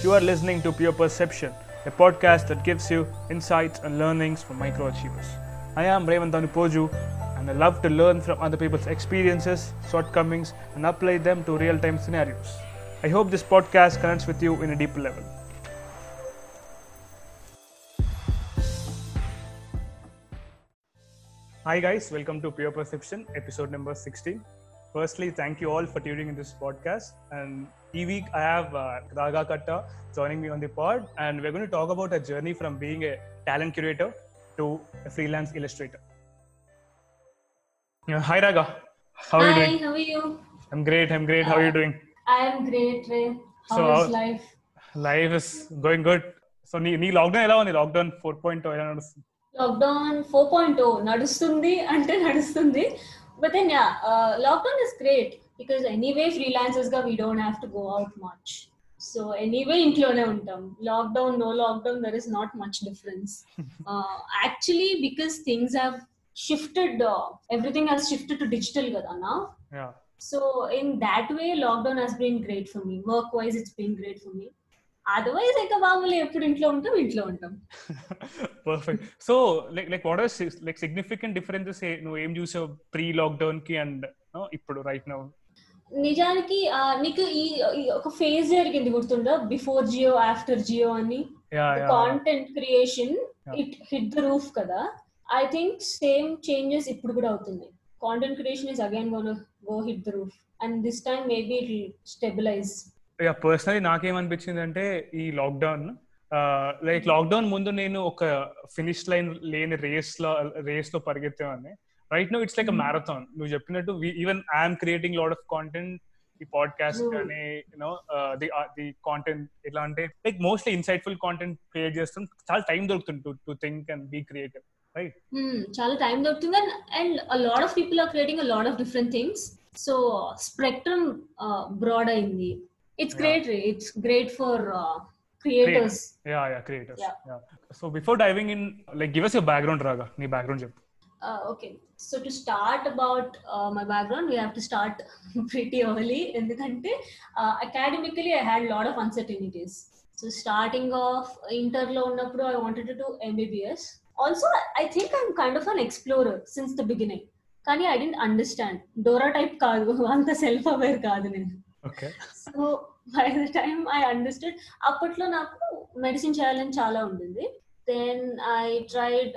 You are listening to Pure Perception, a podcast that gives you insights and learnings from microachievers. I am Raymond Poju, and I love to learn from other people's experiences, shortcomings, and apply them to real time scenarios. I hope this podcast connects with you in a deeper level. Hi, guys, welcome to Pure Perception, episode number 16. Firstly, thank you all for tuning in this podcast. And e week, I have uh, Raga Katta joining me on the pod, and we're going to talk about a journey from being a talent curator to a freelance illustrator. Yeah, hi, Raga. How are Hi, you doing? how are you? I'm great. I'm great. How are you doing? I am great, Ray. How So, is how- life? Life is going good so నీ నీ lockdown ఎలా ఉంది lockdown four point ఎలా నడుస్తుంది lockdown four point నడుస్తుంది అంటే నడుస్తుంది but then yeah lockdown is great because anyway freelancers గా we don't have to go out much so anyway ఇంట్లోనే ఉంటాం lockdown no lockdown there is not much difference actually because things have shifted everything has shifted to digital కదా నా yeah So in that way, lockdown has been great for me. Work wise, it's been great for me. Otherwise ఇంకా మామూలు ఎప్పుడు ఇంట్లో ఉంటాం ఇంట్లో ఉంటాం perfect so like like what are like significant differences నువ్వు ఏం చూసావు ప్రీ లాక్డౌన్ కి అండ్ ఇప్పుడు రైట్ నౌ నిజానికి నీకు ఈ ఒక ఫేజ్ జరిగింది గుర్తుందా? బిఫోర్ జియో ఆఫ్టర్ జియో అని? Content creation. It hit the roof కదా. ఐ థింక్ సేమ్ చేంజెస్ ఇప్పుడు కూడా అవుతున్నాయి. Content creation is again gone go hit the roof and this time maybe it stabilize personally నాకేమనిపించింది అంటే ఈ లాక్డౌన్ లైక్ లాక్డౌన్ ముందు నేను ఒక ఫినిష్ లైన్ లేని రేస్లో రేస్లో పరిగెత్తేవాడిని right no it's like a Hmm. Marathon నువ్వు చెప్పినట్టు even I'm creating lot of content ఈ పాడ్కాస్ట్ Hmm. కానీ యూనో ది ది కాంటెంట్ ఎలా అంటే like mostly insightful content create చేస్తాం చాలా టైం దొరుకుతుంది to to think and be creative right Hmm, చాలా టైం దొరుకుతుంది and and a lot of people are creating a lot of different things so spectrum broad అయింది it's Yeah. Great it's great for creators yeah yeah creators Yeah. Yeah so before diving in like give us your background రాగా నీ background చెప్పు Uh, okay so to start about uh, my background we have to start pretty early in the country uh, academically i had a lot of uncertainties so starting off interlo unnappudu i wanted to do mbbs also i think i'm kind of an explorer since the beginning కానీ I didn't understand డోరా type కాదు అంత self aware కాదు నేను so by the time I understand అప్పట్లో నాకు medicine చేయాలని చాలా ఉండింది then I tried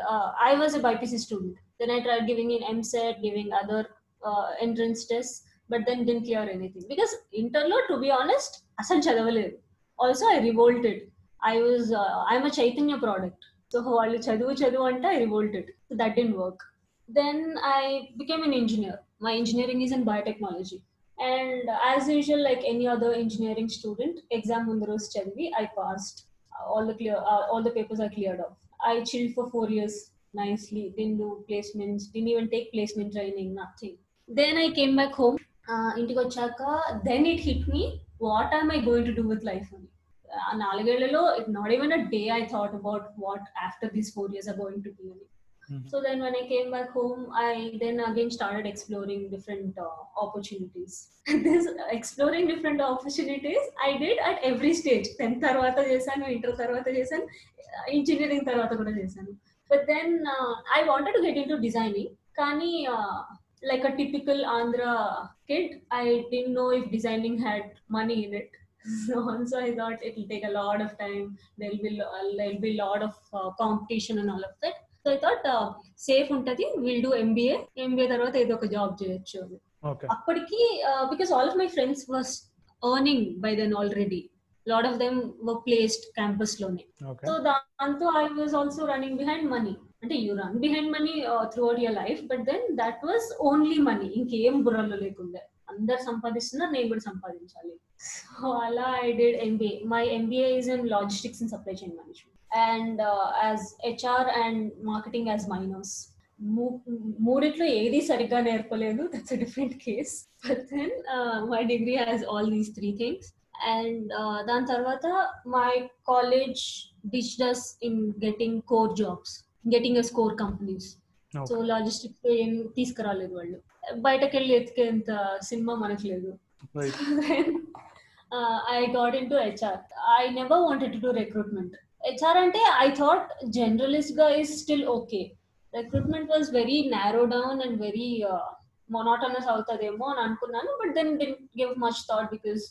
I was a BiPC student Then I tried giving in EAMCET, giving other uh, entrance tests, but then didn't clear anything. Because internal, to be honest. Also, I revolted. I was, uh, I'm a Chaitanya product. So, వాళ్ళు చదువు చదువు I revolted. So, that didn't work. Then I became an engineer. My engineering is in biotechnology. And as usual, like any other engineering student, exam ముందు రోజు I passed. All the clear, uh, all the papers are cleared off. I chilled for four years nicely didn't do placements didn't even take placement training nothing then i came back home uh, ఇంటికి వచ్చాక then it hit me what am i going to do with life అని ఆ నాలుగేళ్లలో not even a day I thought about what after these four years or going to be అని So then when I came back home, I then again started exploring different uh, opportunities. this exploring different opportunities I did at every stage. 10th తర్వాత చేశాను inter తర్వాత చేశాను engineering తర్వాత కూడా చేశాను but then I wanted to get in to designing కానీ like a typical Andhra kid I didn't know if designing had money in it So also I thought it will take a lot of time. There'll be lo- there'll be a lot of uh, competition and all of that. So I thought safe ఉంటది will do MBA MBA తర్వాత ఏదో ఒక job చేయొచ్చు అని okay అప్పటికి because all of my friends was earning by then already lot of them were placed campus లోనే okay so దాంతో I was also running behind money అంటే you run behind money through out your life but then that was only money ఇంకేం బుర్రలో లేకుండే అందరు సంపాదిస్తున్నారు నేను కూడా సంపాదించాలి సో అలా I did MBA my MBA is in logistics and supply chain management and as HR and marketing as miners మూడిట్లో ఏది సరిగ్గా నేర్పలేదు that's different case but then my degree has all these three things And దాని తర్వాత my college ditched in getting core jobs getting as core companies so logistic ఏం తీసుకురాలేదు వాళ్ళు. బయటకు వెళ్ళి ఎతికేంత సినిమా మనకు లేదు. I got in to HR I never wanted to recruitment HR అంటే ఐ థాట్ జర్నలిస్ట్గా is still okay recruitment was very narrow down and very monotonous అవుతుందేమో అని అనుకున్నాను but then didn't give much thought because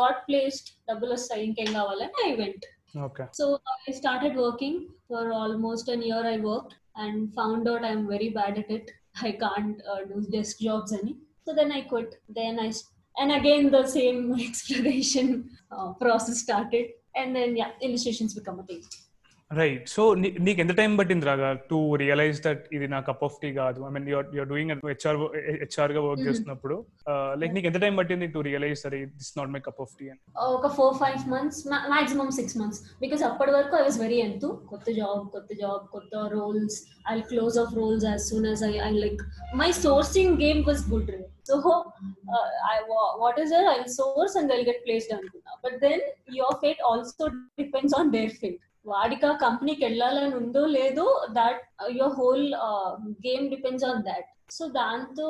got placed డబ్బులు వస్తాయి ఇంకేం కావాలని I went. Okay So I started working for almost a year. I worked and found out I'm very bad at it. I can't uh, do desk jobs any. So then I quit. Then I s- and again the same exploration uh, process started. And then yeah, illustrations become a thing. Right so నీకు ఎంత time పట్టింది రాగా to realise that ఇది నా cup of tea కాదు? I mean you're you're doing HR హెచ్ఆర్గా work Mhm. చేస్తున్నప్పుడు like నీకు ఎంత టైం పట్టింది టు రియలైజ్ సరే this not my cup of tea అని? ఒక four five months maximum six months because అప్పటి వరకు ఐ వాస్ వెరీ ఎంతు కొత్త జాబ్ కొత్త జాబ్ కొత్త roles I close off roles as soon as I I like my sourcing game was good so I what is I source and I get placed అనుకున్నా but then your fate also depends on their fate వాడికి ఆ కంపెనీకి వెళ్ళాలని ఉందో లేదో that your whole game depends on that so దాంతో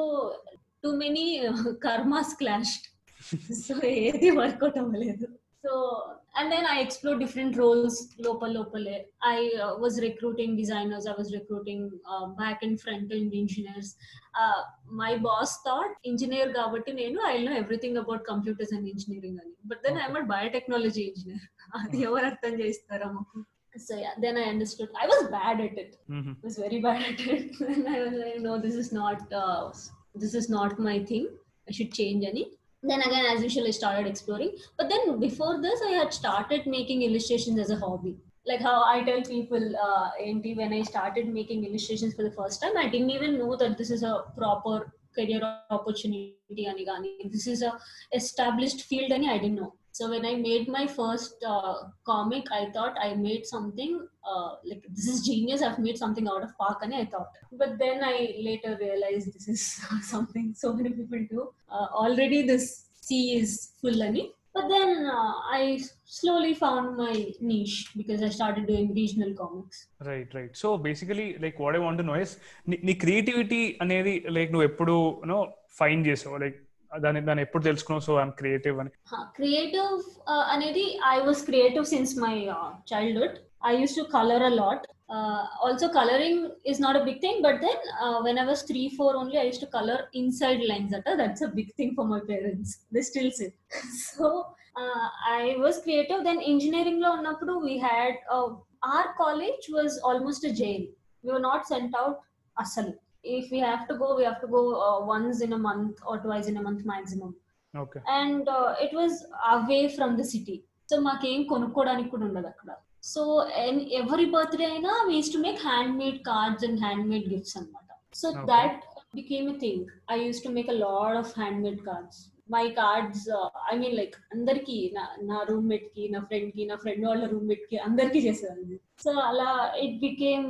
too many karmas clashed so ఏది work out అవ్వలేదు. So and then I explore different roles లోపల లోపలే I was recruiting designers I was recruiting back and front and engineers my boss thought engineer కాబట్టి నేను I know everything about computers and engineering అని but then I not biotechnology engineer అది ఎవరు అర్థం చేస్తారా మాకు so then I understood I was bad at it was very bad at it. and I was like, no, this is not uh, this is not my thing. I should change any. then again, as usual, I started exploring. But then before this, I had started making illustrations as a hobby. Like how I tell people, uh, when I started making illustrations for the first time, I didn't even know that this is a proper career opportunity. This is a established field, and I didn't know. So when I made my first uh, comic, I thought I made something uh, like this is genius. I've made something out of park, and I thought. But then I later realized this is something so many people do. Uh, already this sea is full, ani. But then uh, I slowly found my niche because I started doing regional comics. Right right so basically like what I want know is నీ creativity అనేది like నువ్వు ఎప్పుడు no fine చేసావు like దాని దాన్ని ఎప్పుడు తెలుసుకున్నావు? So I'm creative అని. క్రియేటివ్ అనేది I was creative since my childhood I use to colour a lot also colouring is not a big thing but then when I was three four only I use to colour inside lines అట. That's a big thing for my parents they still sit so I was creative then ఇంజనీరింగ్లో ఉన్నప్పుడు we had our college was almost a jail we were not sent out అసలు. if we have to go we have to go uh, once in a month or twice in a month maximum okay and it was away from the city so మాకేం కొనుక్కోవడానికి కూడా ఉండదు అక్కడ so ఎవరి birthday అయినా వీస్ to make hand made cards and hand made gifts అనమాట so Okay. That became a thing I use to make a lot of hand made cards my cards I mean like అందరికి నా నా roommate కి నా friend కి నా friend వాళ్ళ roommate కి అందరికి చేసేదాన్ని సో అలా it became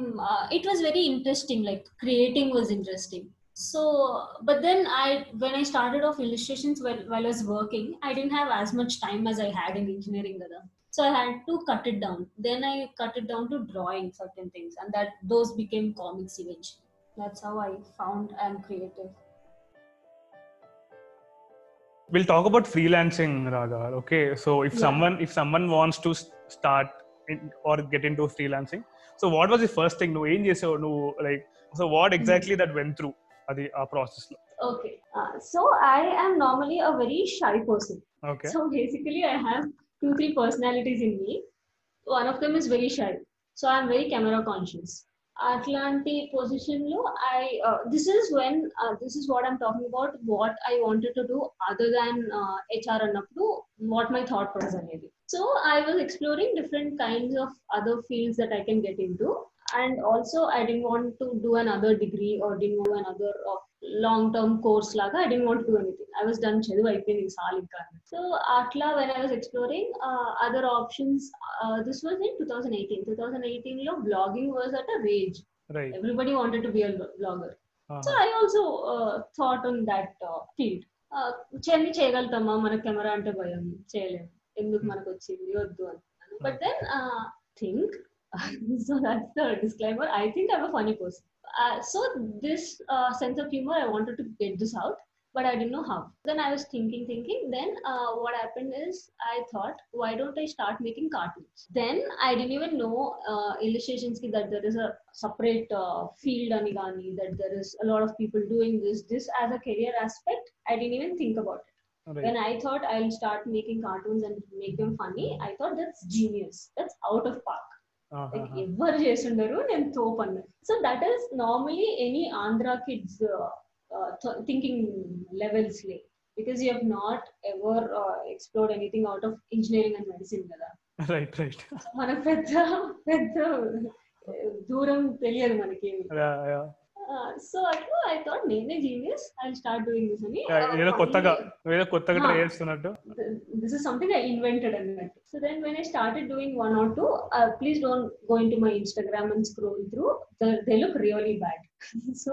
it was very interesting like creating was interesting so but then i when i started off illustrations while, while i was working i didn't have as much time as i had in engineering Gada. so i had to cut it down then i cut it down to drawing certain things and that those became comics eventually that's how i found i'm creative we'll talk about freelancing raga okay so if Yeah. someone if someone wants to s- start in, or get into freelancing so what was the first thing నువ్వు ఏం చేసావు నువ్వు like so what exactly that went through అది ఆ process లో okay uh, so i am normally a very shy person okay So basically, I have two, three personalities in me. One of them is very shy. So I'm very camera conscious. అట్లాంటి పొజిషన్లో I this is when this is what I'm talking about what I wanted to do other than HR అన్నప్పుడు what my thought process అనేది so I was exploring different kinds of other fields that I can get in to and also I didn't want to do an other degree R D do an other long term course లాగా I didn't want do anything I was done చదువు అయిపోయింది సాల్ ఇంకా so అట్లా when I was exploring other options this was in two thousand eighteen two thousand eighteen లో blogging was at a range right everybody wanted to be a blogger so I also thought on that field చెల్లి చేయగలుగుతామా మన camera అంటే భయం చేయలేము ఎందుకు మనకు వచ్చింది వద్దు అంటున్నాను but then think so that's the disclaimer. I think I'm a funny person. Uh, so this uh, sense of humor, I wanted to get this out, but I didn't know how. Then I was thinking, thinking. Then uh, what happened is I thought, why don't I start making cartoons? Then I didn't even know uh, illustrations ki that there is a separate uh, field anigani that there is a lot of people doing this. This as a career aspect, I didn't even think about it. Right. When I thought I'll start making cartoons and make them funny, I thought that's genius. That's out of park Uh, uh, uh. ఎవరు చేస్తుండరు నేను తోపు అన్న so that is normally any Andhra kids thinking levels లే. Because you have not ever explored anything out of engineering and medicine కదా. Right right మనకు పెద్ద పెద్ద దూరం తెలియదు మనకి సో అట్లా ఐ థాట్ నేనే genius I start doing this అని ఏదో కొత్తగా uh, ఏదో కొత్తగా ట్రై Ah. చేస్తున్నట్టు this is something I invented and So then when I started doing one or two, uh, please don't go into my Instagram and scroll through. The, they look really bad. so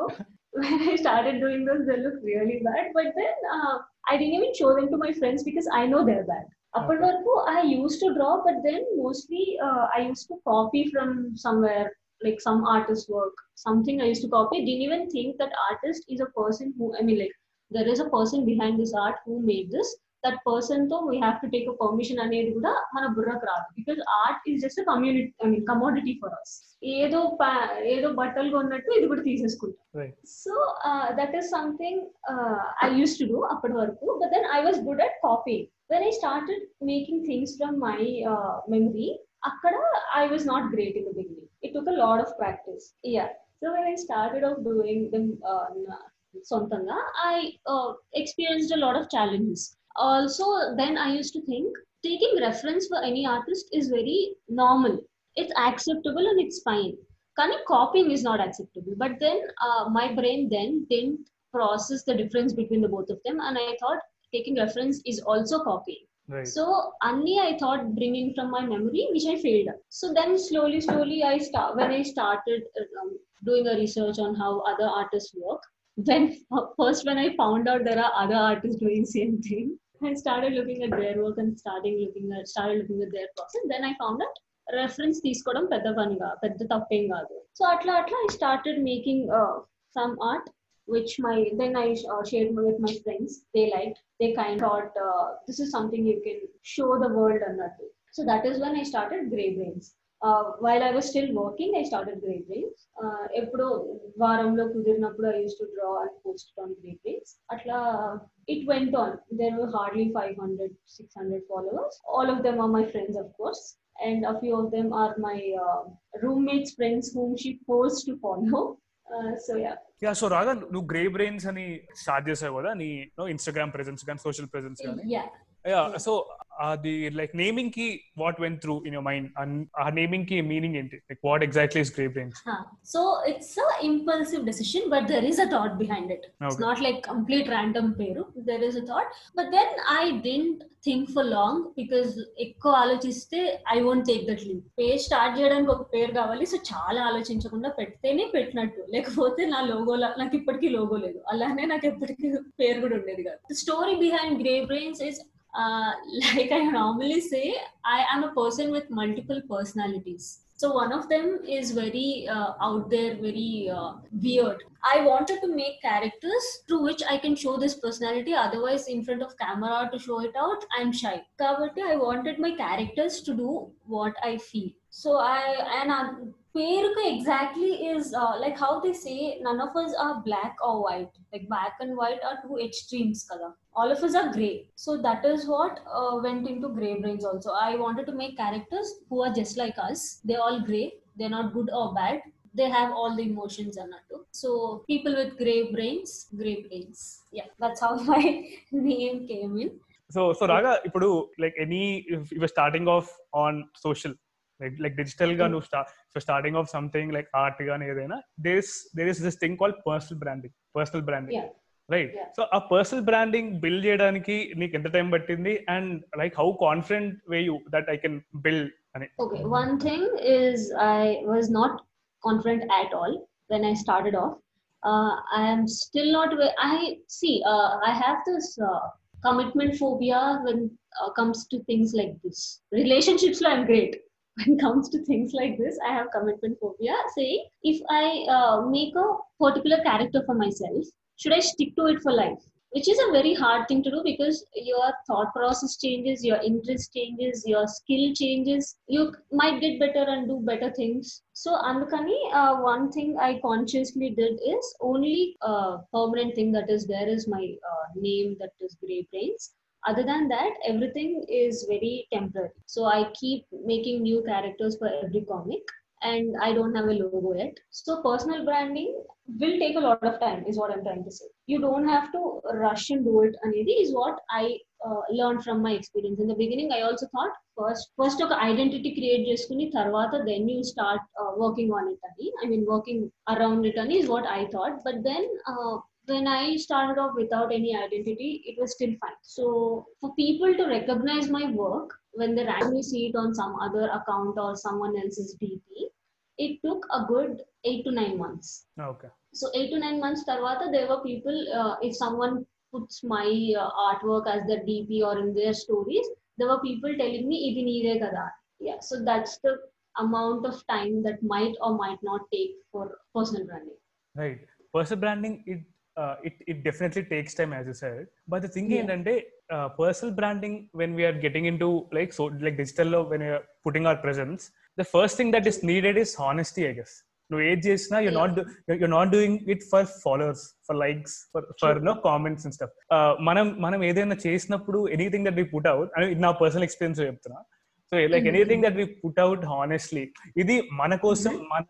when I started doing those, they look really bad. But then uh, I didn't even show them to my friends because I know they're bad. Upper Okay. Varpu, I used to draw, but then mostly uh, I used to copy from somewhere, like some artist's work, something I used to copy. Didn't even think that artist is a person who, I mean, like, there is a person behind this art who made this that person తో we have to take a permission అనేది కూడా మన బుర్రకు రాదు because art is just community I mean commodity for us ఏదో pa- ఏదో బట్టలు కొన్నట్టు ఇది కూడా తీసేసుకుంటాం Right. So that is something I use to do అప్పటి వరకు but then I was good at copying when I started making things from my memory అక్కడ I was not great in the beginning it took a lot of practice. Yeah. So when i started off doing the uh, i uh, experienced a lot of challenges. Also then i used to think taking reference for any artist is very normal. It's acceptable and it's fine. Kind of copying is not acceptable. But then uh, my brain then didn't process the difference between the both of them. And i thought taking reference is also copying. Right so only I thought bringing from my memory, which I failed. at. So then slowly, slowly I start when I started um, doing a research on how other artists work. Then uh, first when I found out there are other artists doing same thing, I started looking at their work and starting looking at started looking at their process. Then I found out reference తీసుకోవడం పెద్ద పనిగా పెద్ద తప్పేం కాదు so అట్లా అట్లా I started making some art which my then I uh, shared with my friends. They liked. They kind of thought uh, this is something you can show the world another. So that is when I started Grey Brains. Uh, while I was still working, I started Grey Brains. Uh, ఎప్పుడో వారంలో కుదిరినప్పుడు I used to draw and post it on Grey Brains. అట్లా it went on. There were hardly 500, 600 followers. All of them are my friends, of course. And a few of them are my uh, roommates' friends whom she forced to follow. So yeah. Yeah so Raga నువ్వు grey brains అని start చేసావు కదా నీ Instagram presence కానీ social presence కానీ Yeah. Yeah so అది like నేమింగ్కి what went through in your mind ఆ నేమింగ్కి మీనింగ్ ఏంటి like what exactly is Grey. So it's a impulsive decision, but there is a thought behind it. It's Okay. not like complete random peru. There is a thought. But then I didn't think for long because ఎక్కువ ఆలోచిస్తే I won't take that leave page start చేయడానికి ఒక పేరు కావాలి so చాలా ఆలోచించకుండా పెడితేనే పెట్టినట్టు లేకపోతే నా లోగో నాకు ఇప్పటికీ లోగో లేదు అలానే నాకు ఎప్పటికీ పేరు కూడా ఉండేది కాదు story behind Grey Brains is Uh, like I normally say, I am a person with multiple personalities. So one of them is very uh, out there, very uh, weird. I wanted to make characters through which I can show this personality. Otherwise, in front of camera to show it out, I'm shy. Kavati, I wanted my characters to do what I feel. So I and uh, exactly is uh, like how they say none of us are black or white. Like black and white are two extremes, color All of us are grey. So that is what uh, went into grey brains also. I wanted to make characters who are just like us. They're all grey. They're not good or bad. They have all the emotions అన్నట్టు. So people with grey brains, grey brains. Yeah, that's how my name came in. So so రాగా ఇప్పుడు like any if starting of on social like like digital గా నువ్వు starting of something like art గానీ ఏదైనా does there is this thing call personal branding personal branding Yeah. Right Yeah. So ఆ personal branding build చేయడానికి నీకు ఎంత time పట్టింది and like how confident way you that I can build అని Okay, one thing is I was not confident at all when I started off. Uh, I am still not. ve- I see. Uh, I have this uh, commitment phobia when uh, comes to things like this. Relationships, I'm great. When it comes to things like this, I have commitment phobia. Saying if I uh, make a particular character for myself, should I stick to it for life? which is a very hard thing to do because your thought process changes your interest changes your skill changes. You might get better and do better things. So andukani uh, one thing i consciously did is only uh, permanent thing that is there is my uh, name that is gray brains. Other than that everything is very temporary. So i keep making new characters for every comic and i don't have a logo yet so personal branding will take a lot of time is what i'm trying to say you don't have to rush and do it అనేది is what i uh, learned from my experience in the beginning i also thought first first ఒక identity create చేసుకుని తర్వాత then you start working on it అని I mean working around it అని is what i thought but then uh, when I started off without any identity, it was still fine. So, for people to recognize my work when they randomly see it on some other account or someone else's DP, it took a good eight to nine months. Okay So, eight to nine months, tarvata, there were people, uh, if someone puts my uh, artwork as their DP or in their stories, there were people telling me, Idi neede kada. Yeah, so that's the amount of time that might or might not take for personal branding. Right personal branding it it it definitely takes time as you side but the thing Yeah. ఏంటంటే personal branding when we are getting in to like so like digital లో when you're putting hour presence The first thing that is needed is honesty I guess నువ్వు ఏది చేసినా you not you not doing it for followers for likes for for no comments and stuff మనం మనం ఏదైనా చేసినప్పుడు anything that we put out అని ఇది నా పర్సనల్ ఎక్స్పీరియన్స్ చెప్తున్నా. So like. Anything that we put out honestly ఇది మన కోసం మన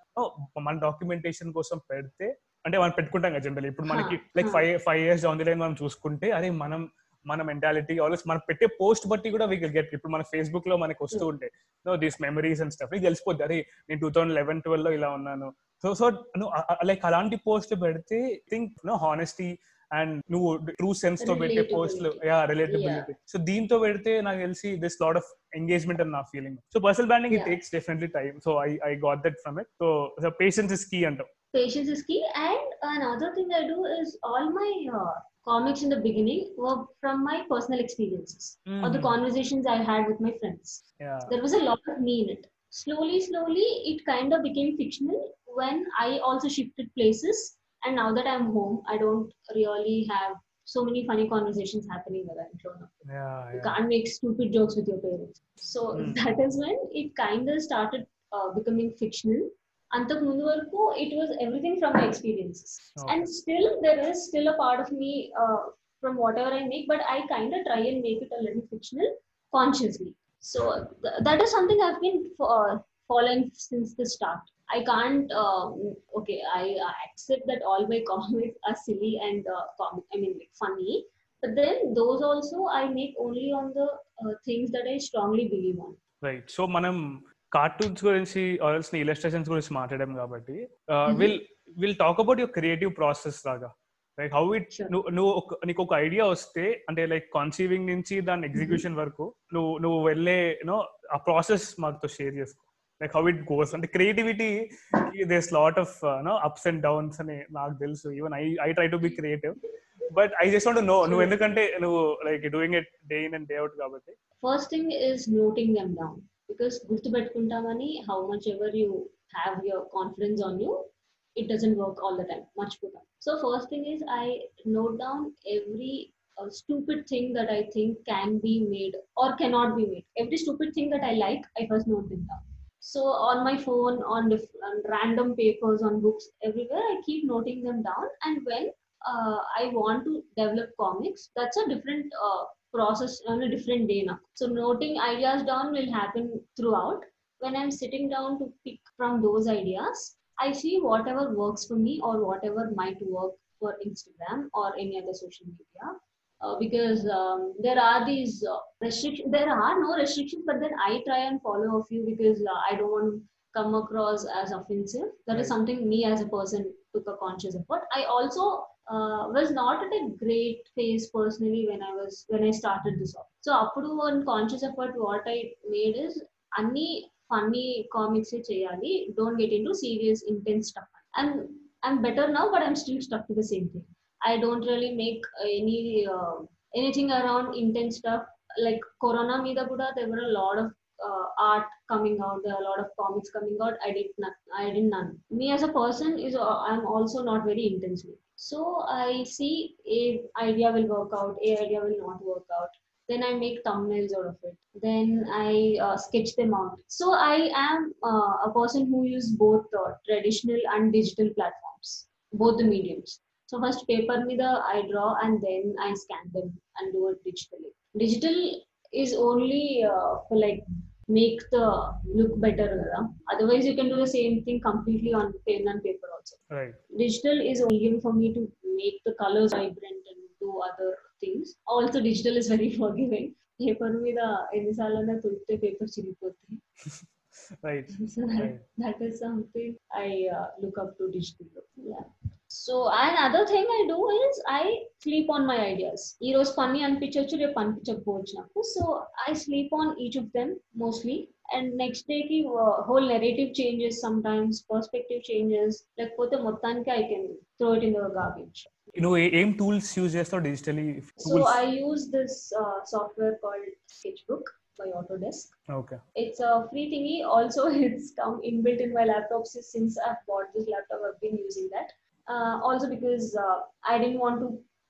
మన డాక్యుమెంటేషన్ కోసం పెడితే అంటే మనం పెట్టుకుంటాం కదా జనరల్ ఇప్పుడు మనకి like. Five five years down the line మనం చూసుకుంటే అరే మనం మన మెంటాలిటీ ఆల్వేస్ మనం పెట్టే పోస్ట్ బట్టి కూడా వీ గెట్ ఇప్పుడు మన ఫేస్బుక్లో మనకి వస్తూ ఉంటాయి know these memories and stuff నీకు తెలిసిపోద్ది. అరే నేను టూ థౌసండ్ లెవెన్ ట్వెల్వ్లో ఇలా ఉన్నాను. సో సో లైక్ అలాంటి పోస్ట్ పెడితే థింక్ నో హానెస్టీ అండ్ నువ్వు ట్రూ సెన్స్తో పెట్టే. పోస్ట్లు యా రిలేటబిలిటీ సో దీంతో పెడితే నాకు తెలిసి దిస్ లాట్ ఆఫ్ ఎంగేజ్మెంట్ అని నా feeling so personal branding it. Takes definitely time so I I got that from it so patience is key అంటాం patience is key and another thing i do is all my uh, comics in the beginning were from my personal experiences or the conversations i had with my friends Yeah. there was a lot of me in it slowly slowly it kind of became fictional when i also shifted places and now that i'm home i don't really have so many funny conversations happening that i'm now. Yeah, you can't make stupid jokes with your parents. So Hmm. that is when it kind of started uh, becoming fictional. అంతకు ముందు వరకు it was everything from my experiences. Okay. And still there is still a part of me uh, from whatever I make, but I kind of try and make it a little fictional consciously. So th- that is something I've been uh, following since the start. I can't. Um, okay, I, I accept that all my comics are silly and uh, comic. I mean, like funny. But then those also I make only on the uh, things that I strongly believe on. Right so మనం cartoons గురించి ఆల్సిన illustrations గురించి మాట్లాడాం కాబట్టి. Will will talk about your creative process లాగా. Like how it. నువ్వు నీకు ఒక ఐడియా వస్తే అంటే లైక్ కాన్సీవింగ్ నుంచి దాని ఎగ్జిక్యూషన్ వరకు నువ్వు నువ్వు వెళ్ళే నో ఆ ప్రాసెస్ మాతో షేర్ చేసుకో. లైక్ హౌ ఇట్ గోస్ అంటే creativity this lot of know ups and downs అని నాకు తెలుసు. Even I I try to be creative but I just want know నువ్వు ఎందుకంటే నువ్వు like doing it day in and day out కాబట్టి. First thing is noting them down. because గుర్తుపెట్టుకుంటామని how much ever you have your confidence on you, it doesn't work all the time. Much better. So first thing is I note down every uh, stupid thing that I think can be made or cannot be made. Every stupid thing that I like, I first note them down. So on my phone, on, diff- on random papers, on books, everywhere, I keep noting them down. And when uh, I want to develop comics, that's a different uh, process on a different day now. So noting ideas down will happen throughout. When I'm sitting down to pick from those ideas, I see whatever works for me or whatever might work for Instagram or any other social media. Uh, because um, there are these uh, restrictions, there are no restrictions, but then I try and follow a few because uh, I don't want to come across as offensive. That is Right. something me as a person took a conscious effort. I also uh, was not at a great phase personally when I was when I started this off. So అప్పుడు one conscious effort what I made is అన్ని funny comics చేయాలి don't get in to serious intense stuff and I'm better now but I'm still stuck to the same thing I don't really make any anything around intense stuff like corona మీద కూడా there were lot of uh, art coming out there are a lot of comics coming out i did not i did none me as a person is uh, i'm also not very intensely so I see a idea will work out, a idea will not work out. Then I make thumbnails out of it. Then I uh, sketch them out. So I am uh, a person who use both uh, traditional and digital platforms, both the mediums. So first paper మీద I draw and then I scan them and do it digitally. Digital is only uh, for like make the look better కదా otherwise you can do the same thing completely on pen and paper also Right. digital is a medium for me to make the colors vibrant and do other things also digital is very forgiving paper మీద ఎన్నిసార్లు తుడితే paper చిరిగిపోతాయి Right. so that, Right. that is something I uh, look up to digital. Yeah. So another thing I do is I sleep on my ideas. ఈ రోజు పని అనిపించవచ్చు రేపు అనిపించకపోవచ్చు నాకు so I sleep on each of them mostly and next day కి whole narrative changes some times perspective changes లేకపోతే మొత్తానికి I can throw it in the garbage నువ్వు ఏ- ఏం టూల్స్ యూజ్ చేస్తావు digitally so I use this software called sketch by Autodesk. Okay It's a free thingy. Also, it's come inbuilt in my laptops since I've bought this laptop. I've been using that. Uh, also because uh, I didn't want to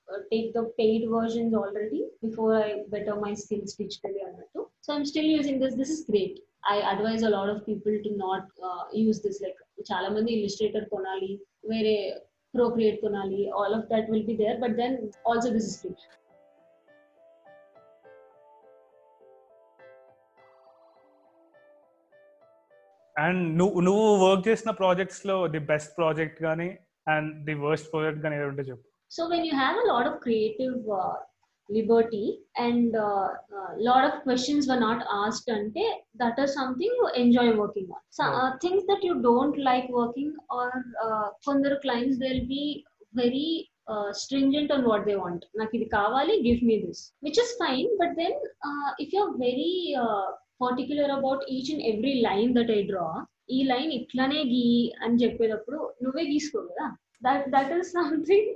uh, take the paid versions already before I better my skills digitally on that too. So I'm still using this. This is great. I advise a lot of people to not uh, use this. Like చాలా మంది illustrator కొనాలి వేరే procreate కొనాలి all of that will be there but then also this is free and నువ్వు నువ్వు work చేసిన projects లో the best project కానీ అండ్ ది వర్స్ట్ ప్రాజెక్ట్ కానీ ఏదో ఉంటే చెప్పు So when you have a lot of creative uh, liberty and a uh, uh, lot of questions were not asked ante that is something you enjoy working on. So uh, things that you don't like working or uh, కొందరు clients they'll be very uh, stringent on what they want. నాకు ఇది కావాలి give me this which is fine but then uh, if you're very uh, particular about each and every line that I draw ఈ line ఇట్లానే గీ అని చెప్పేటప్పుడు నువ్వే గీసుకో కదా. దట్ దట్ ఈస్ సంథింగ్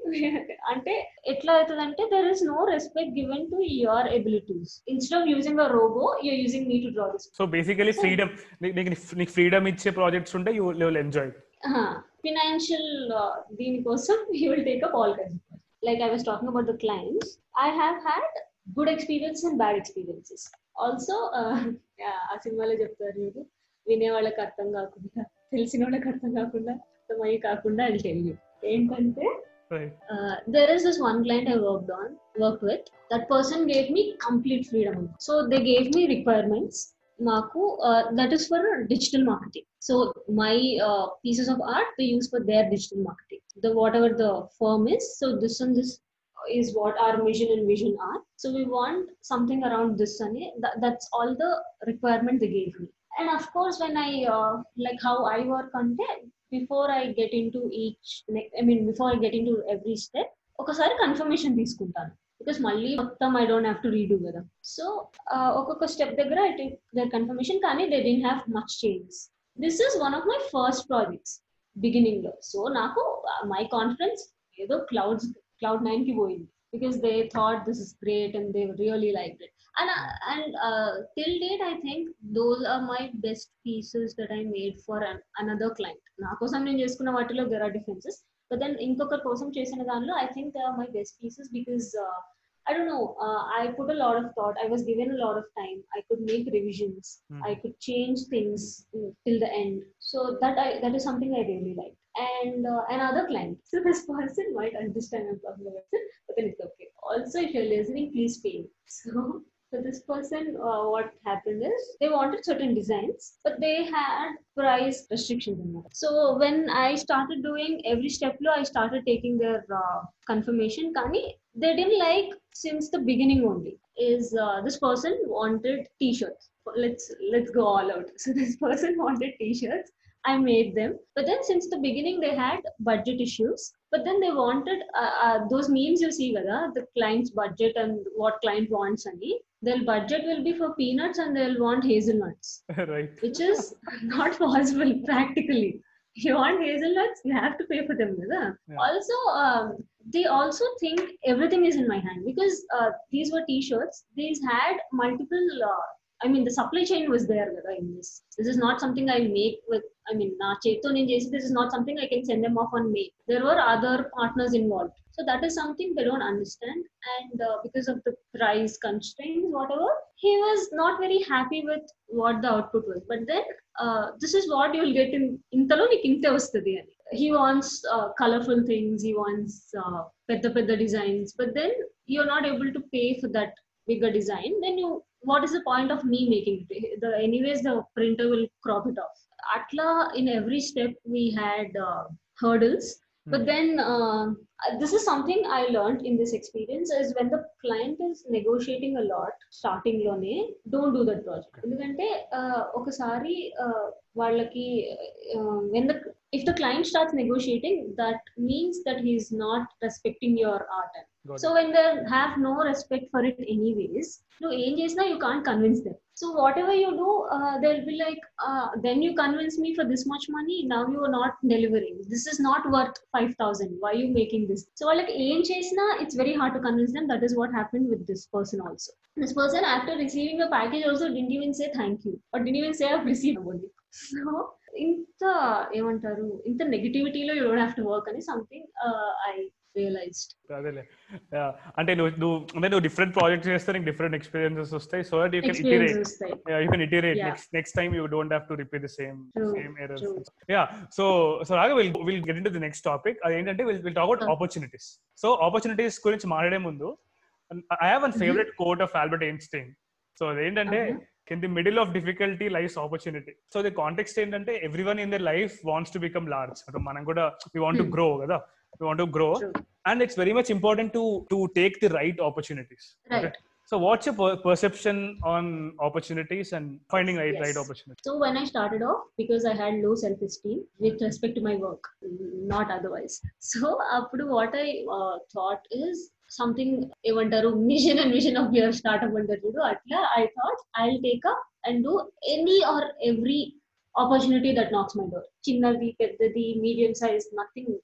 అంటే ఎట్లా అవుతుంది అంటే there is no respect given to your abilities instead of using a robot you're using me to draw this so basically freedom నీకు ఫ్రీడమ్ ఇచ్చే ప్రాజెక్ట్స్ ఉంటే యూ విల్ ఎంజాయ్ ఫినాన్షియల్ దీనికోసం you will take up all kinds like I was talking about the clients I have had good experience and bad experiences also ఆ సినిమాలో చెప్తారు మీరు వినే వాళ్ళకి అర్థం కాకుండా తెలిసిన వాళ్ళకి అర్థం కాకుండా అర్థమయ్యి కాకుండా అది తెలియదు ఏంటంటే right there is this one client I worked on, worked with. That person gave me complete freedom. So they gave me requirements. Maku, uh, that is for digital marketing. So my uh, pieces of art they use for their digital marketing. The whatever the firm is. So this and this is what our mission and vision are. So we want something around this and that, that's all the requirement they gave me. And of course when I like how I work అంటే before I get in to each I mean before I get in to every step ఒకసారి confirmation తీసుకుంటాను. Because మళ్ళీ మొత్తం I don't have to redo కదా. సో ఒక్కొక్క step దగ్గర I take their confirmation కానీ they didn't have much changes this is one of my first projects బిగినింగ్లో. సో నాకు మై కాన్ఫిడెన్స్ ఏదో క్లౌడ్స్ క్లౌడ్ నైన్కి పోయింది. Because they thought this is great and they really like it and uh, and uh, till date i think those are my best pieces that i made for an, another client నా కోసం నేను చేసుకున్న వాటిలో there are differences but then ఇంకొకరి కోసం చేసిన దానిలో I think they are my best pieces because I don't know. Uh, I put a lot of thought. I was given a lot of time. I could make revisions. I could change things mm, till the end. So that I that is something I really liked. And uh, another client. So this person might understand I'm talking about it, but then it's okay. Also, if you're listening, please pay. So so this person, uh, what happened is they wanted certain designs, but they had price restrictions. In that. So when I started doing every step, lo, I started taking their uh, confirmation. Kani, they didn't like since the beginning only. Is uh, this person wanted T-shirts? Let's let's go all out. So this person wanted T-shirts. I made them. But then since the beginning, they had budget issues. But then they wanted uh, uh, those memes you see, Gaga, the client's budget and what client wants, Honey, Their budget will be for peanuts and they'll want hazelnuts. right. Which is not possible practically. You want hazelnuts, you have to pay for them, Yeah. Also, um, they also think everything is in my hand because uh, these were t-shirts. These had multiple uh, I mean, the supply chain was there in this. This is not something I make with I mean, na Chetan and JC, this is not something I can send them off on mail. There were other partners involved. So that is something they don't understand. And uh, because of the price constraints, whatever, he was not very happy with what the output was. But then, uh, this is what you'll get in Intalo Nikinte He wants uh, colorful things, he wants uh, pedda designs, but then you're not able to pay for that bigger design. Then you what is the point of me making it? The, anyways, the printer will crop it off. atla in every step we had uh, hurdles but then uh, this is something i learned in this experience is when the client is negotiating a lot starting లోనే don't do that project ఎందుకంటే uh, ఒకసారి uh, వాళ్ళకి uh, when the if the client starts negotiating that means that he is not respecting your art Got so when they have no respect for it anyways no ఏం చేసినా you can't convince them so whatever you do uh, they'll be like uh, then you convince me for this much money now you are not delivering this is not worth 5000 why are you making this so వాళ్ళకి ఏం చేసినా it's very hard to convince them that is what happened with this person also this person after receiving the package also didn't even say thank you or didn't even say i've received only so ఇంత ఏమంటారు ఇంత నెగిటివిటీలో you don't have to work అని something I realised అదేలే. అంటే నువ్వు నువ్వు అంటే నువ్వు డిఫరెంట్ ప్రాజెక్ట్స్ చేస్తే నీకు డిఫరెంట్ ఎక్స్పీరియన్సెస్ వస్తాయి so that you can iterate you can iterate. Next next time you don't have to repeat the same same errors. Yeah so so Raga will will get in to the next topic అది ఏంటంటే will will talk about. Opportunities so opportunities గురించి మాట్లాడే ముందు I have one. Favourite quote of Albert Einstein so అదేంటంటే. In the middle of difficulty life opportunity so the context ఏంటంటే everyone in their life wants to become large అంటే మనం కూడా we want to. Grow కదా we want to grow True. and it's very much important to to take the right opportunities Right. so what's your per- perception on opportunities and finding right Yes. right opportunities So when I started off, because I had low self-esteem with respect to my work, not otherwise. So అప్పుడు what I uh, thought is something ఏమంటారు mission and vision of your startup అంటారు చూడు అట్లా I thought I take up and do any or every opportunity that నాక్స్ my door చిన్నది పెద్దది medium size nothing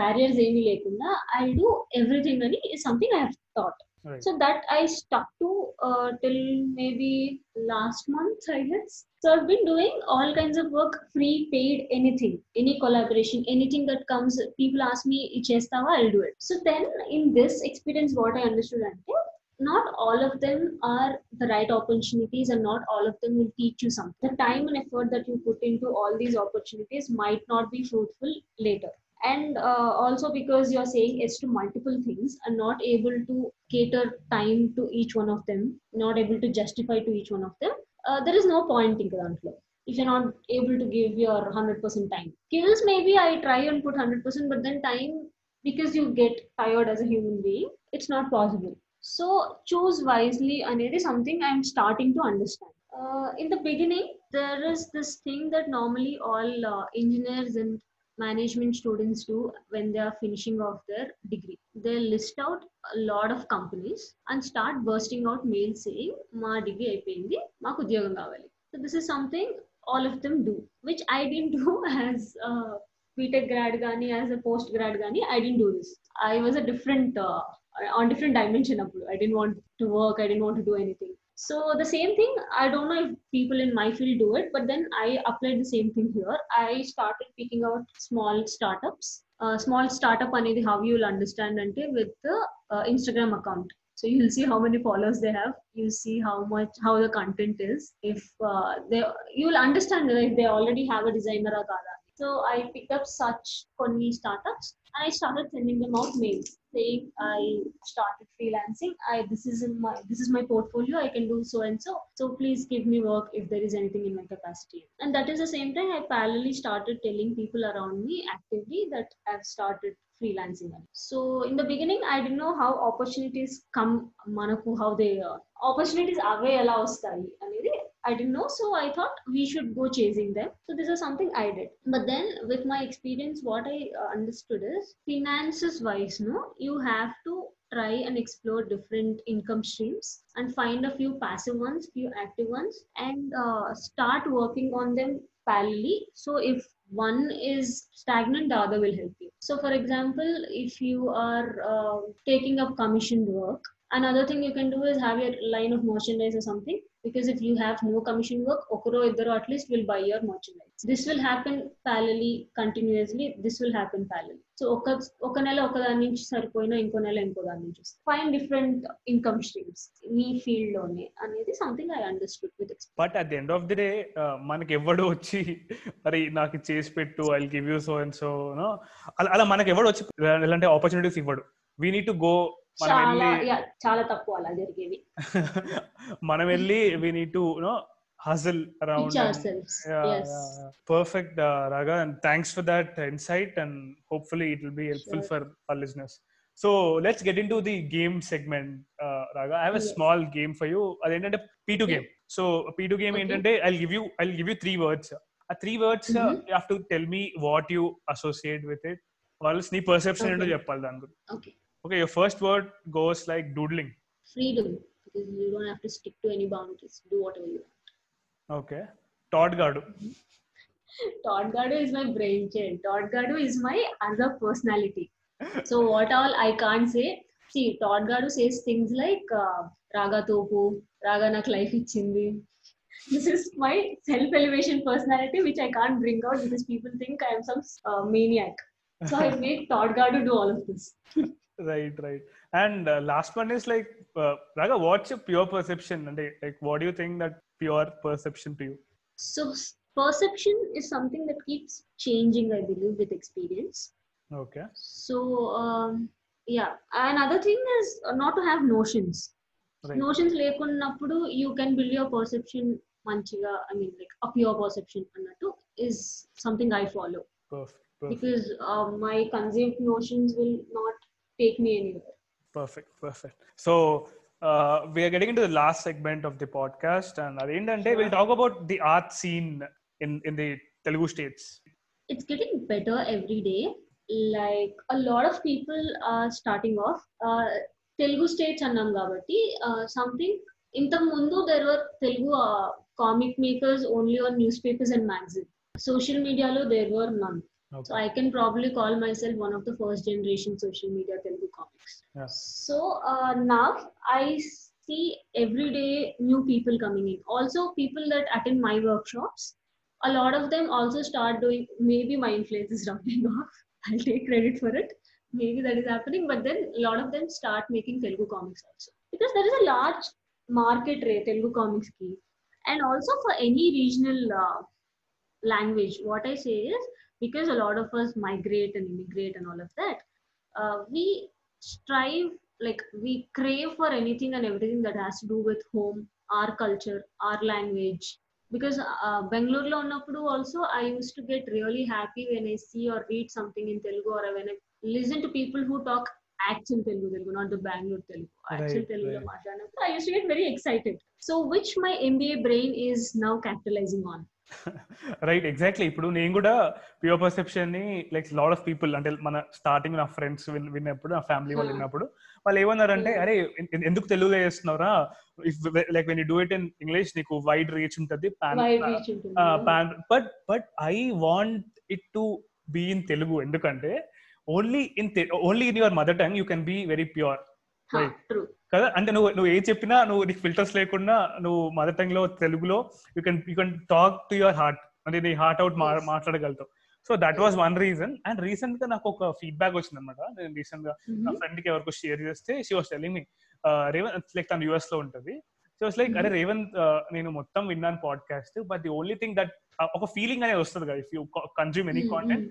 barriers ఏమీ లేకుండా I do everything అని something I have thought right so that i stuck to uh, till maybe last month i guess so i've been doing all kinds of work free paid anything any collaboration anything that comes people ask me ichestava i'll do it so then in this experience what i understood ante not all of them are the right opportunities and not all of them will teach you something. The time and effort that you put into all these opportunities might not be fruitful later. And uh, also because you're saying yes to multiple things and not able to cater time to each one of them not able to justify to each one of them uh, there is no point in Grantlo. if you're not able to give your 100% time. Skills maybe i try and put 100% but then time because you get tired as a human being it's not possible so choose wisely, and it is something I'm starting to understand. Uh, in the beginning, there is this thing that normally all uh, engineers and management students do when they are finishing off their degree. They list out a lot of companies and start bursting out mails saying, Ma degree అయిపోయింది మాకు ఉద్యోగం కావాలి So this is something all of them do, which I didn't do as a BTech grad gani, as a post grad gani. I didn't do this. I was a different uh, different dimension అప్పుడు I didn't want to work I didn't want to do anything so the same thing i don't know if people in my field do it but then i applied the same thing here i started picking out small startups uh, small startup అనేది how you'll understand ante with the uh, instagram account so you'll see how many followers they have you see how much how the content is if uh, they you'll understand if they already have a designer or kada so i picked up such కొన్ని startups and i started sending them out mails saying i started freelancing i this is in my this is my portfolio i can do so and so so please give me work if there is anything in my capacity and that is the same time i parallelly started telling people around me actively that i've started freelancing so in the beginning i didn't know how opportunities come manaku how they uh, opportunities అవే ఎలా వస్తాయి అనేది I didn't know, so I thought we should go chasing them. So this is something I did. But then, with my experience, what I uh, understood is finances wise, no, you have to try and explore different income streams and find a few passive ones, few active ones, and uh, start working on them parallelly. So if one is stagnant, the other will help you. So, for example, if you are uh, taking up commissioned work another thing you can do is have your line of merchandise or something because if you have no commission work okoro iddaro at least will buy your merchandise this will happen parallelly continuously this will happen parallelly so ఒక ఒక నెల ఒక దాని నుంచి సరిపోయినా ఇంకో నెల ఇంకో దాని నుంచి ఫైన్ డిఫరెంట్ ఇన్కమ్ స్ట్రీమ్స్ మీ ఫీల్డ్లోనే అనేది something I understood with but at the end of the day మనకి ఎవడు వచ్చి అరే నాకు చేసి పెట్టు I give you so and so అలా అలా మనకి ఎవడు వచ్చి ఎలాంటి ఆపర్చునిటీస్ ఇవ్వడు వీ నీడ్ టు గో మనం చాలా వెళ్ళి తక్కువ అలా జరిగేవి మనం వెళ్ళి we need to know hustle around. Perfect Raga and thanks for that insight and hopefully it will be helpful. For our listeners so let's get in to the game segment Raga I have Yes. Small game for you అదేంటంటే P two game so P two game. ఏంటంటే I give you I give you three words ఆ three words you. Have to tell me what you associate with it వాళ్ళస్ నీ perception ఏంటో. చెప్పాలి దాని గురించి okay your first word goes like doodling. Freedom because you don't have to stick to any boundaries. Do whatever you want. Okay. Todd Gardo. todd Gardo is my brainchild todd Gardo is my other personality. So what all i can't say see todd Gardo says things like uh, raga topu raga nak life Chindi. this is my self elevation personality which i can't bring out because people think i am some uh, maniac. So i make todd Gardo do all of this right right and uh, last one is like uh, raga what's your pure perception and uh, like what do you think that pure perception to you So s- perception is something that keeps changing, I believe, with experience. okay So um, yeah, another thing is uh, not to have notions. right notions లేకున్నప్పుడు you can build your perception మంచిగా I mean like a pure perception అన్నట్టు is something I follow perfect perfect because my consumed notions will not take me anywhere perfect perfect so uh, we are getting into the last segment of the podcast and అదేంటంటే we'll talk about the art scene in in the telugu states it's getting better every day. Like a lot of people are starting off. Uh, Telugu states అన్నాం కాబట్టి something ఇంతకు ముందు there were Telugu comic makers only on newspapers and magazine social మీడియాలో there were none so Okay. So I can probably call myself one of the first generation social media Telugu comics. Yes. So uh, now I see every day new people coming in. Also, people that attend my workshops, a lot of them also start doing. Maybe my influence is rubbing off. I'll take credit for it. Maybe that is happening. But then a lot of them start making Telugu comics also because there is a large market rate Telugu comics ki, and also for any regional uh, language. What I say is because a lot of us migrate and immigrate and all of that uh, we strive like we crave for anything and everything that has to do with home our culture our language because uh, Bangalore lo also I used to get really happy when I see or read something in Telugu or when I listen to people who talk actual Telugu, Telugu not the Bangalore Telugu, actual right, Telugu right. I used to get very excited. So which my MBA brain is now capitalizing on. Right exactly ఇప్పుడు నేను కూడా pure పర్సెప్షన్ని like lot of people అంటే మన starting నా friends విన్నప్పుడు నా family వాళ్ళు Hmm. విన్నప్పుడు వాళ్ళు ఏమన్నారంటే Hmm. అరే ఎందుకు తెలుగులో చేస్తున్నారా if like when you do it in English నీకు వైడ్ రీచ్ ఉంటది wide reach ఉంటుంది but but I want it to be in Telugu ఎందుకంటే only in only in your mother tongue you can be very pure కదా? అంటే నువ్వు నువ్వు ఏం చెప్పినా నువ్వు నీకు ఫిల్టర్స్ లేకుండా నువ్వు మదర్ టంగ్లో తెలుగులో you can you can talk to your heart అంటే నీ heart out. మాట్లాడగలుగుతావు. So that was one reason and రీసెంట్గా నాకు ఒక ఫీడ్బ్యాక్ వచ్చింది అనమాట నేను రీసెంట్గా నా. ఫ్రెండ్కి ఎవరికో షేర్ చేస్తే she was telling me Revanth like తను యుఎస్లో ఉంటది. So it's like. అరే రేవంత్ uh, నేను మొత్తం విన్నాను podcast but the only thing that ఒక ఫీలింగ్ అనేది వస్తుంది కదా if you consume any content.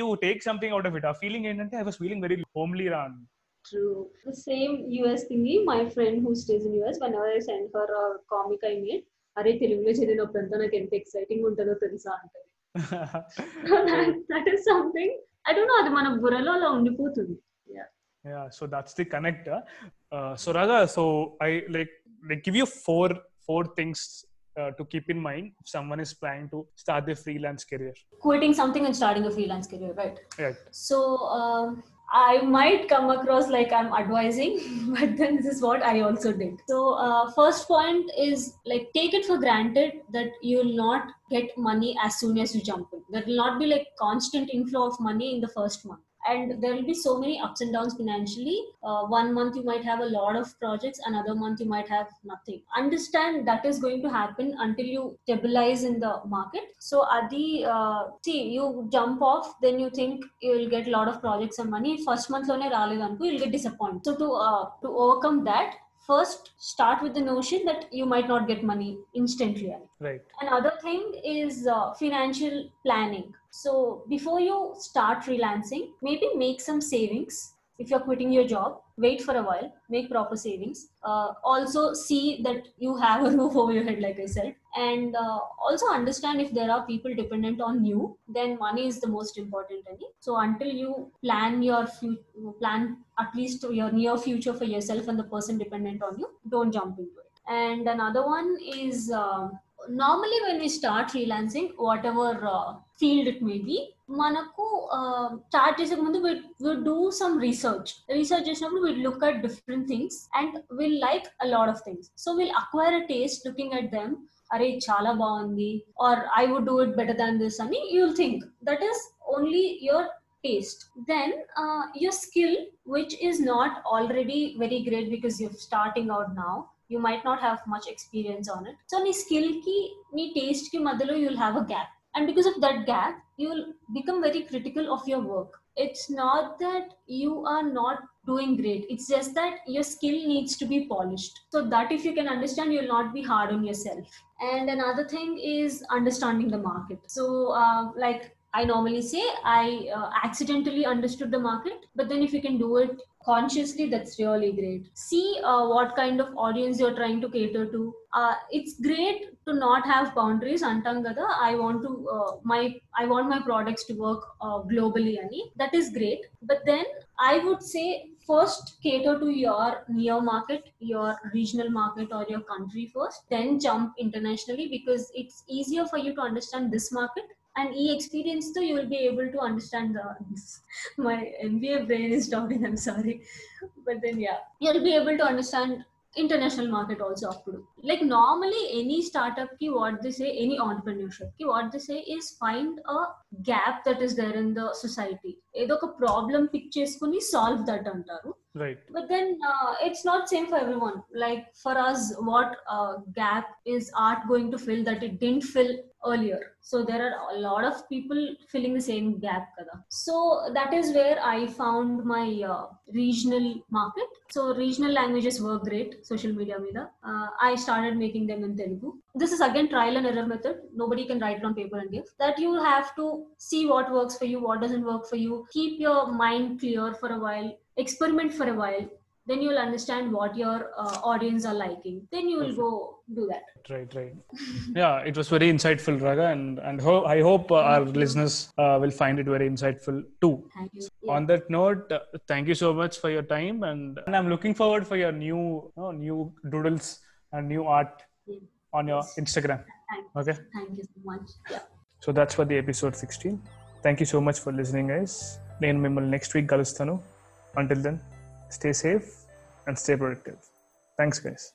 You take something out of it ఆ ఫీలింగ్ ఏంటంటే I was feeling very homely రా True. The same US thingy, my friend who stays in US, whenever I send her a comic I made, అరే తెలుగులో చదివినప్పుడు అంతా నాకు ఎంత exciting ఉంటుందో తెలుసా అంటది that is something I don't know అది మన బుర్రలో అలా ఉండిపోతుంది yeah so that's the connect uh, uh, so raga so i like like give you four four things uh, to keep in mind if someone is planning to start their freelance career quitting something and starting a freelance career right right so um, I might come across like I'm advising, but then this is what I also did. So, uh, first point is like take it for granted that you will not get money as soon as you jump in. There will not be like constant inflow of money in the first month and there will be so many ups and downs financially uh, one month you might have a lot of projects another month you might have nothing understand that is going to happen until you stabilize in the market so adi uh, see you jump off then you think you will get a lot of projects and money first month lone రాలేదనుకో you'll get disappointed so to uh, to overcome that first start with the notion that you might not get money instantly Right. another thing is uh, financial planning so before you start freelancing maybe make some savings. If you're quitting your job wait for a while make proper savings. Uh, also see that you have a roof over your head like i said. And uh, also understand if there are people dependent on you then money is the most important thing so until you plan your fu- plan at least your near future for yourself and the person dependent on you don't jump into it. And another one is um, normally when we start freelancing whatever uh, field it may be మనకు start చేసే ముందు will do some research research చేసినప్పుడు will look at different things and will like a lot of things so will acquire a taste looking at them అరే చాలా బాగుంది or I would do it better than this అని you will think that is only your taste then uh, your skill which is not already very great because you're starting out now you might not have much experience on it. So నీ skill ki నీ taste ki madhilo you'll have a gap. And because of that gap you'll become very critical of your work. It's not that you are not doing great. It's just that your skill needs to be polished. So that if you can understand you'll not be hard on yourself. And another thing is understanding the market. So uh, like I normally say I uh, accidentally understood the market, but then if you can do it consciously, that's really great. See uh, what kind of audience you're trying to cater to. Uh, it's great to not have boundaries. Antangada, I want to uh, my I want my products to work uh, globally. That is great. But then I would say first cater to your near market, your regional market, or your country first. Then jump internationally because it's easier for you to understand this market and e experience though you will be able to understand the this, my mba brain is talking i'm sorry but then yeah you'll be able to understand international market also అప్పుడు like normally any startup ki what they say any entrepreneurship ki what they say is find a gap that is there in the society ఏదో ఒక problem pick చేసుకుని solve that అంటారు Right. but then uh, it's not same for everyone. Like for us what uh, gap is art going to fill that it didn't fill earlier? So there are a lot of people filling the same gap kada. so that is where i found my uh, regional market. So regional languages work great social media media uh, i started making them in telugu. This is again trial and error method. Nobody can write it on paper and give. That you have to see what works for you what doesn't work for you. Keep your mind clear for a while experiment for a while then you'll understand what your uh, audience are liking then you will go do that Right, right. yeah, it was very insightful, Raga, and and ho- I hope uh, our listeners uh, will find it very insightful too. thank you On that note, uh, thank you so much for your time, and, and I'm looking forward for your new uh, new doodles and new art Yeah. on your Instagram. thank, Okay, thank you so much yeah so that's for the episode 16. Thank you so much for listening, guys. నేను మిమ్మల్ని next week కలుస్తాను until then, stay safe and stay productive. Thanks, guys.